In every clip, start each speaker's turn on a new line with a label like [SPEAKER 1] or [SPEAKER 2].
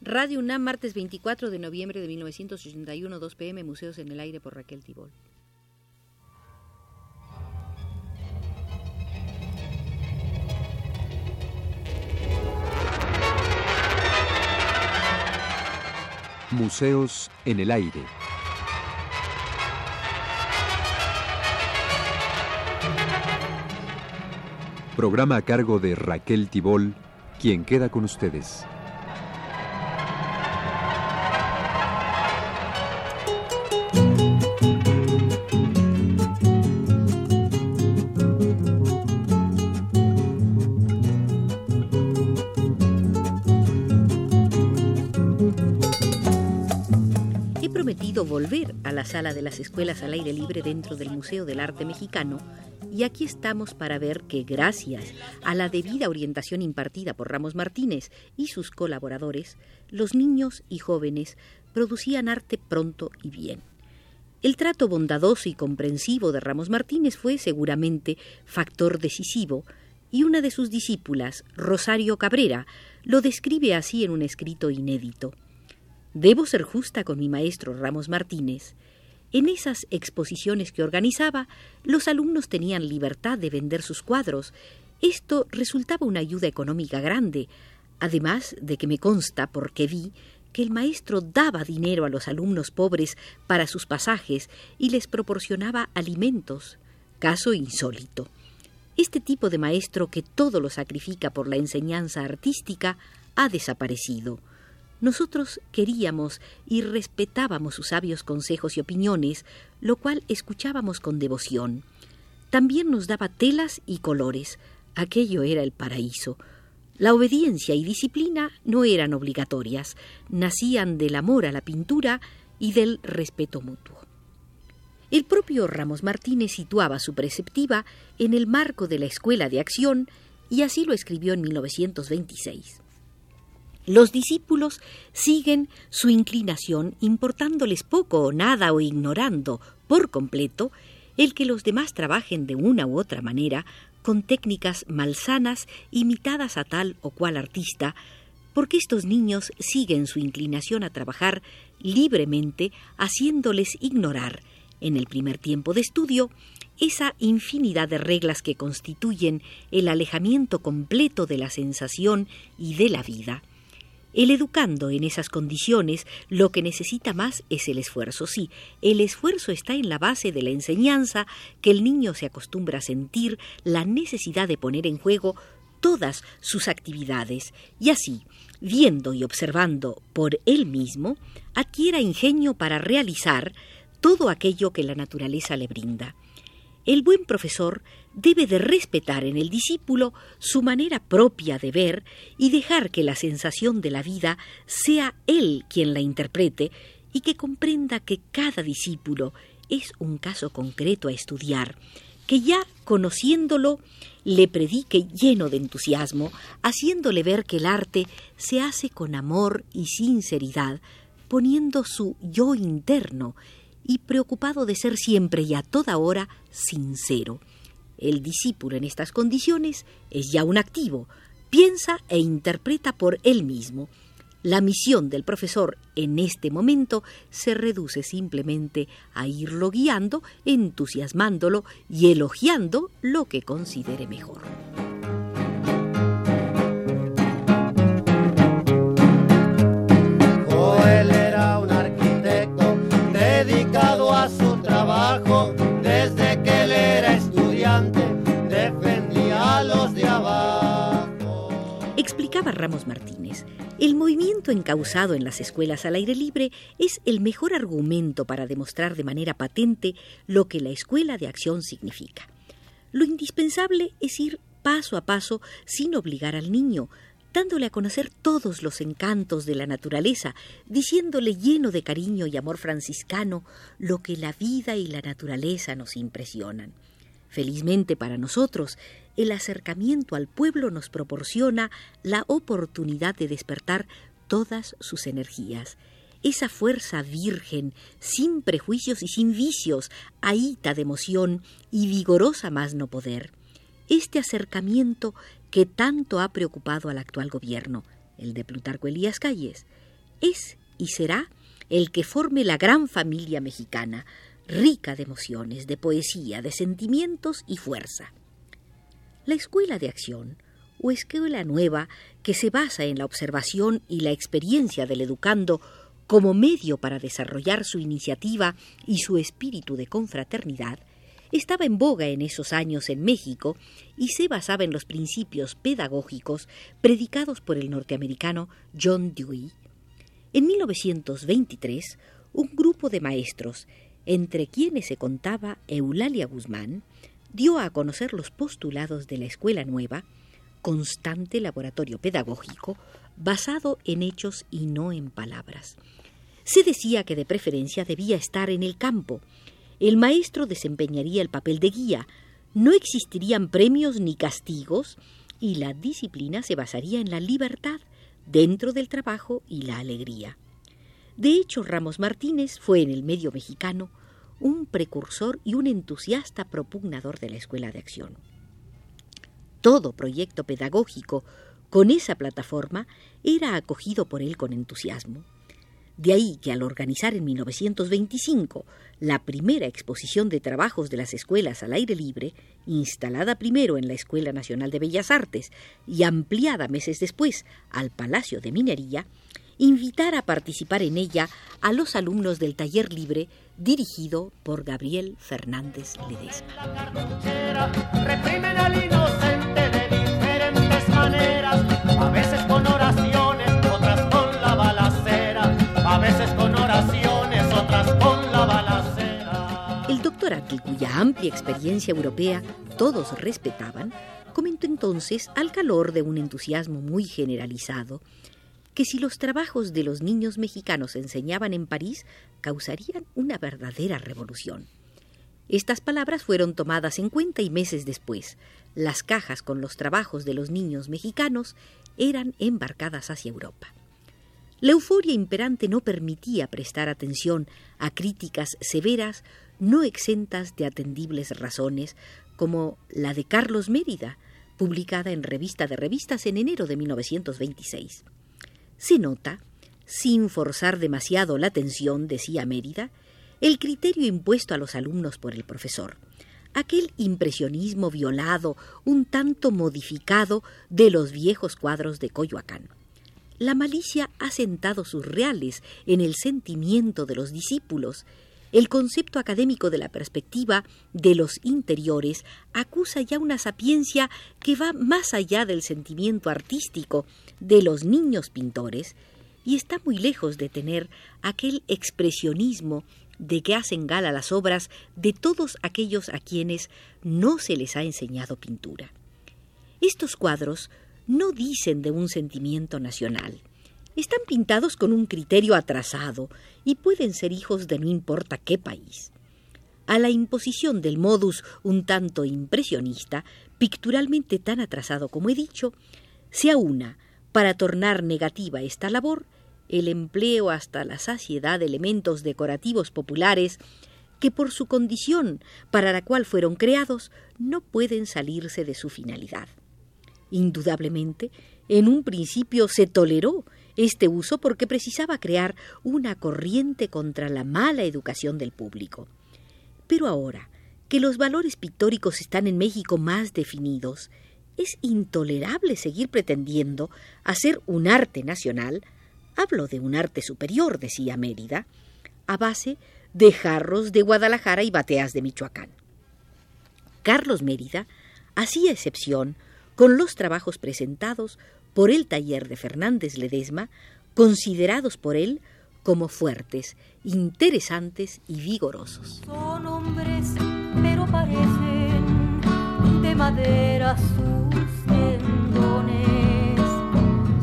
[SPEAKER 1] Radio UNAM, martes 24 de noviembre de 1981, 2 pm, Museos en el Aire por Raquel Tibol.
[SPEAKER 2] Museos en el Aire. Programa a cargo de Raquel Tibol, quien queda con ustedes.
[SPEAKER 1] La sala de las escuelas al aire libre dentro del Museo del Arte Mexicano y aquí estamos para ver que gracias a la debida orientación impartida por Ramos Martínez y sus colaboradores, los niños y jóvenes producían arte pronto y bien. El trato bondadoso y comprensivo de Ramos Martínez fue seguramente factor decisivo y una de sus discípulas, Rosario Cabrera, lo describe así en un escrito inédito. Debo ser justa con mi maestro Ramos Martínez. En esas exposiciones que organizaba, los alumnos tenían libertad de vender sus cuadros. Esto resultaba una ayuda económica grande, además de que me consta, porque vi, que el maestro daba dinero a los alumnos pobres para sus pasajes y les proporcionaba alimentos. Caso insólito. Este tipo de maestro que todo lo sacrifica por la enseñanza artística ha desaparecido. Nosotros queríamos y respetábamos sus sabios consejos y opiniones, lo cual escuchábamos con devoción. También nos daba telas y colores. Aquello era el paraíso. La obediencia y disciplina no eran obligatorias, nacían del amor a la pintura y del respeto mutuo. El propio Ramos Martínez situaba su preceptiva en el marco de la Escuela de Acción y así lo escribió en 1926. Los discípulos siguen su inclinación importándoles poco o nada o ignorando por completo el que los demás trabajen de una u otra manera con técnicas malsanas imitadas a tal o cual artista, porque estos niños siguen su inclinación a trabajar libremente, haciéndoles ignorar, en el primer tiempo de estudio, esa infinidad de reglas que constituyen el alejamiento completo de la sensación y de la vida. El educando en esas condiciones lo que necesita más es el esfuerzo. Sí, el esfuerzo está en la base de la enseñanza que el niño se acostumbra a sentir la necesidad de poner en juego todas sus actividades y así, viendo y observando por él mismo, adquiera ingenio para realizar todo aquello que la naturaleza le brinda. El buen profesor debe de respetar en el discípulo su manera propia de ver y dejar que la sensación de la vida sea él quien la interprete y que comprenda que cada discípulo es un caso concreto a estudiar, que ya conociéndolo le predique lleno de entusiasmo, haciéndole ver que el arte se hace con amor y sinceridad, poniendo su yo interno y preocupado de ser siempre y a toda hora sincero. El discípulo en estas condiciones es ya un activo, piensa e interpreta por él mismo. La misión del profesor en este momento se reduce simplemente a irlo guiando, entusiasmándolo y elogiando lo que considere mejor. Martínez, el movimiento encausado en las escuelas al aire libre es el mejor argumento para demostrar de manera patente lo que la escuela de acción significa. Lo indispensable es ir paso a paso sin obligar al niño, dándole a conocer todos los encantos de la naturaleza, diciéndole lleno de cariño y amor franciscano lo que la vida y la naturaleza nos impresionan. Felizmente para nosotros, el acercamiento al pueblo nos proporciona la oportunidad de despertar todas sus energías. Esa fuerza virgen, sin prejuicios y sin vicios, ahita de emoción y vigorosa más no poder. Este acercamiento que tanto ha preocupado al actual gobierno, el de Plutarco Elías Calles, es y será el que forme la gran familia mexicana, rica de emociones, de poesía, de sentimientos y fuerza. La escuela de acción, o escuela nueva, que se basa en la observación y la experiencia del educando como medio para desarrollar su iniciativa y su espíritu de confraternidad, estaba en boga en esos años en México y se basaba en los principios pedagógicos predicados por el norteamericano John Dewey. En 1923, un grupo de maestros, entre quienes se contaba Eulalia Guzmán, dio a conocer los postulados de la Escuela Nueva, constante laboratorio pedagógico basado en hechos y no en palabras. Se decía que de preferencia debía estar en el campo, el maestro desempeñaría el papel de guía, no existirían premios ni castigos y la disciplina se basaría en la libertad dentro del trabajo y la alegría. De hecho, Ramos Martínez fue en el medio mexicano un precursor y un entusiasta propugnador de la escuela de acción. Todo proyecto pedagógico con esa plataforma era acogido por él con entusiasmo. De ahí que al organizar en 1925 la primera exposición de trabajos de las escuelas al aire libre, instalada primero en la Escuela Nacional de Bellas Artes y ampliada meses después al Palacio de Minería, invitara a participar en ella a los alumnos del taller libre dirigido por Gabriel Fernández Ledesma. cuya amplia experiencia europea todos respetaban, comentó entonces, al calor de un entusiasmo muy generalizado, que si los trabajos de los niños mexicanos se enseñaban en París, causarían una verdadera revolución. Estas palabras fueron tomadas en cuenta y meses después, las cajas con los trabajos de los niños mexicanos eran embarcadas hacia Europa. La euforia imperante no permitía prestar atención a críticas severas no exentas de atendibles razones, como la de Carlos Mérida, publicada en Revista de Revistas en enero de 1926. Se nota, sin forzar demasiado la atención, decía Mérida, el criterio impuesto a los alumnos por el profesor, aquel impresionismo violado, un tanto modificado de los viejos cuadros de Coyoacán la malicia ha sentado sus reales en el sentimiento de los discípulos. El concepto académico de la perspectiva de los interiores acusa ya una sapiencia que va más allá del sentimiento artístico de los niños pintores y está muy lejos de tener aquel expresionismo de que hacen gala las obras de todos aquellos a quienes no se les ha enseñado pintura. Estos cuadros no dicen de un sentimiento nacional. Están pintados con un criterio atrasado y pueden ser hijos de no importa qué país. A la imposición del modus un tanto impresionista, picturalmente tan atrasado como he dicho, se aúna, para tornar negativa esta labor, el empleo hasta la saciedad de elementos decorativos populares que por su condición para la cual fueron creados no pueden salirse de su finalidad. Indudablemente, en un principio se toleró este uso porque precisaba crear una corriente contra la mala educación del público. Pero ahora que los valores pictóricos están en México más definidos, es intolerable seguir pretendiendo hacer un arte nacional, hablo de un arte superior, decía Mérida, a base de jarros de Guadalajara y bateas de Michoacán. Carlos Mérida hacía excepción con los trabajos presentados por el taller de Fernández Ledesma, considerados por él como fuertes, interesantes y vigorosos.
[SPEAKER 3] Son hombres, pero parecen de madera sus tendones.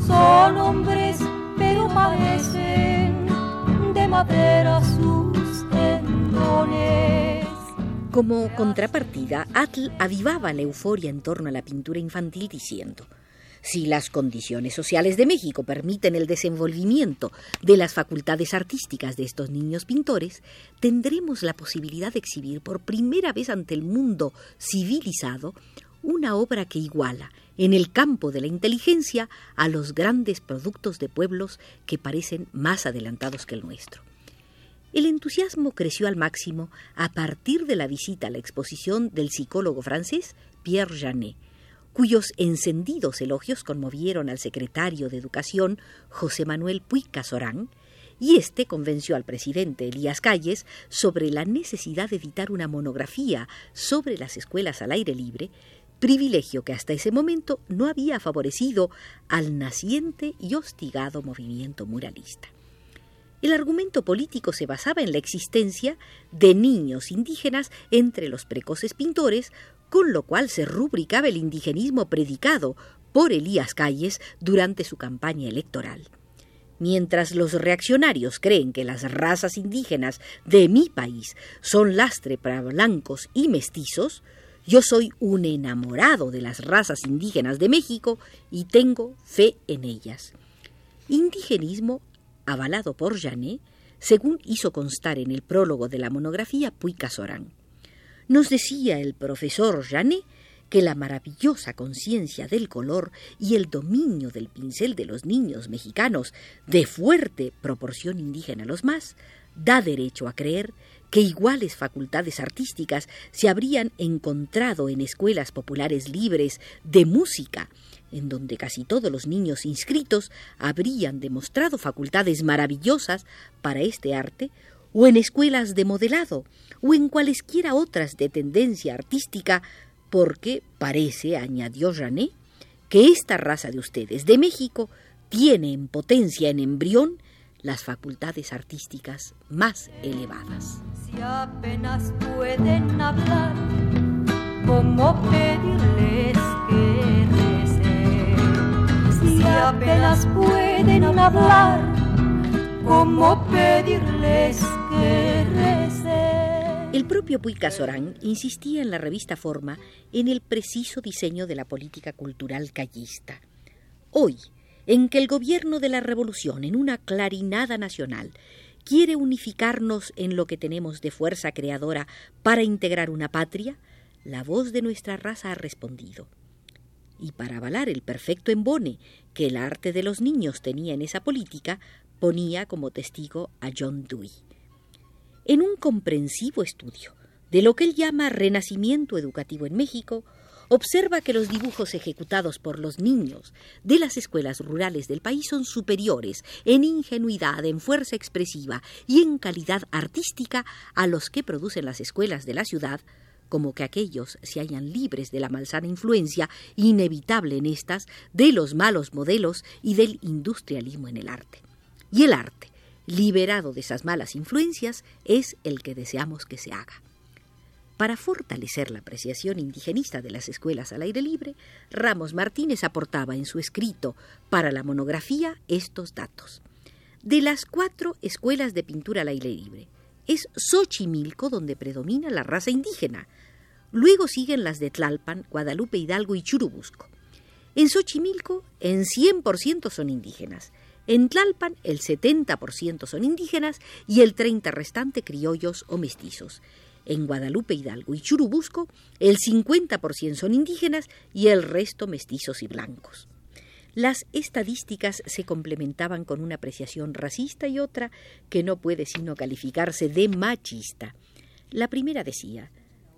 [SPEAKER 3] Son hombres, pero parecen de madera sus tendones.
[SPEAKER 1] Como contrapartida, Atl avivaba la euforia en torno a la pintura infantil diciendo si las condiciones sociales de México permiten el desenvolvimiento de las facultades artísticas de estos niños pintores, tendremos la posibilidad de exhibir por primera vez ante el mundo civilizado una obra que iguala, en el campo de la inteligencia, a los grandes productos de pueblos que parecen más adelantados que el nuestro. El entusiasmo creció al máximo a partir de la visita a la exposición del psicólogo francés Pierre Janet, cuyos encendidos elogios conmovieron al secretario de Educación José Manuel Puig Casorán, y este convenció al presidente Elías Calles sobre la necesidad de editar una monografía sobre las escuelas al aire libre, privilegio que hasta ese momento no había favorecido al naciente y hostigado movimiento muralista. El argumento político se basaba en la existencia de niños indígenas entre los precoces pintores, con lo cual se rubricaba el indigenismo predicado por Elías Calles durante su campaña electoral. Mientras los reaccionarios creen que las razas indígenas de mi país son lastre para blancos y mestizos, yo soy un enamorado de las razas indígenas de México y tengo fe en ellas. Indigenismo avalado por Janet, según hizo constar en el prólogo de la monografía Puy Casorán. Nos decía el profesor Janet que la maravillosa conciencia del color y el dominio del pincel de los niños mexicanos, de fuerte proporción indígena a los más, da derecho a creer que iguales facultades artísticas se habrían encontrado en escuelas populares libres de música, en donde casi todos los niños inscritos habrían demostrado facultades maravillosas para este arte, o en escuelas de modelado, o en cualesquiera otras de tendencia artística porque parece, añadió Janet, que esta raza de ustedes de México tiene en potencia en embrión las facultades artísticas más elevadas.
[SPEAKER 3] Si apenas pueden hablar, ¿cómo pedirles que recen? Si apenas pueden hablar, ¿cómo pedirles que
[SPEAKER 1] propio Puy Casorán insistía en la revista Forma en el preciso diseño de la política cultural callista. Hoy, en que el gobierno de la revolución, en una clarinada nacional, quiere unificarnos en lo que tenemos de fuerza creadora para integrar una patria, la voz de nuestra raza ha respondido. Y para avalar el perfecto embone que el arte de los niños tenía en esa política, ponía como testigo a John Dewey en un comprensivo estudio de lo que él llama renacimiento educativo en México, observa que los dibujos ejecutados por los niños de las escuelas rurales del país son superiores en ingenuidad, en fuerza expresiva y en calidad artística a los que producen las escuelas de la ciudad, como que aquellos se hallan libres de la malsana influencia inevitable en estas de los malos modelos y del industrialismo en el arte. Y el arte, liberado de esas malas influencias, es el que deseamos que se haga. Para fortalecer la apreciación indigenista de las escuelas al aire libre, Ramos Martínez aportaba en su escrito para la monografía estos datos. De las cuatro escuelas de pintura al aire libre, es Xochimilco donde predomina la raza indígena. Luego siguen las de Tlalpan, Guadalupe Hidalgo y Churubusco. En Xochimilco, en 100% son indígenas. En Tlalpan el 70% son indígenas y el 30% restante criollos o mestizos. En Guadalupe Hidalgo y Churubusco el 50% son indígenas y el resto mestizos y blancos. Las estadísticas se complementaban con una apreciación racista y otra que no puede sino calificarse de machista. La primera decía,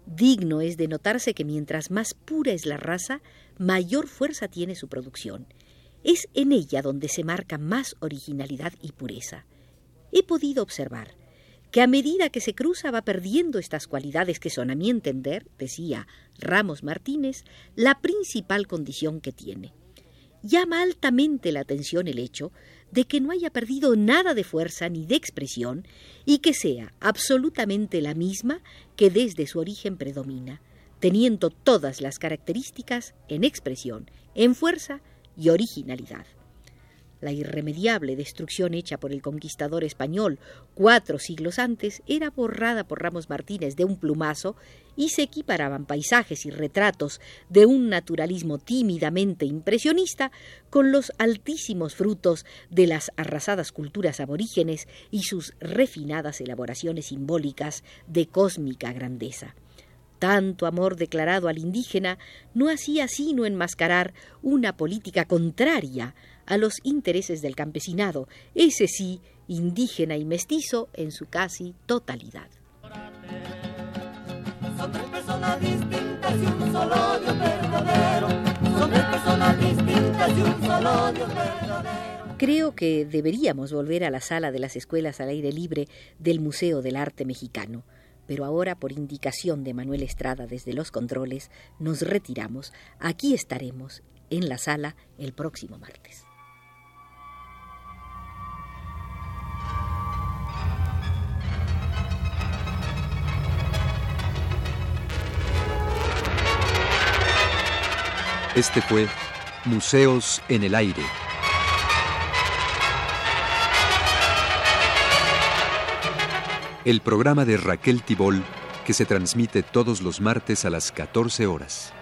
[SPEAKER 1] digno es de notarse que mientras más pura es la raza, mayor fuerza tiene su producción es en ella donde se marca más originalidad y pureza. He podido observar que a medida que se cruza va perdiendo estas cualidades que son, a mi entender, decía Ramos Martínez, la principal condición que tiene. Llama altamente la atención el hecho de que no haya perdido nada de fuerza ni de expresión y que sea absolutamente la misma que desde su origen predomina, teniendo todas las características en expresión, en fuerza y originalidad. La irremediable destrucción hecha por el conquistador español cuatro siglos antes era borrada por Ramos Martínez de un plumazo y se equiparaban paisajes y retratos de un naturalismo tímidamente impresionista con los altísimos frutos de las arrasadas culturas aborígenes y sus refinadas elaboraciones simbólicas de cósmica grandeza. Tanto amor declarado al indígena no hacía sino enmascarar una política contraria a los intereses del campesinado, ese sí, indígena y mestizo en su casi totalidad. Son tres personas distintas y un solo Dios verdadero. Son tres personas distintas y un solo Dios verdadero. Creo que deberíamos volver a la sala de las escuelas al aire libre del Museo del Arte Mexicano pero ahora por indicación de Manuel Estrada desde los controles nos retiramos. Aquí estaremos en la sala el próximo martes.
[SPEAKER 2] Este fue Museos en el Aire. El programa de Raquel Tibol que se transmite todos los martes a las 14 horas.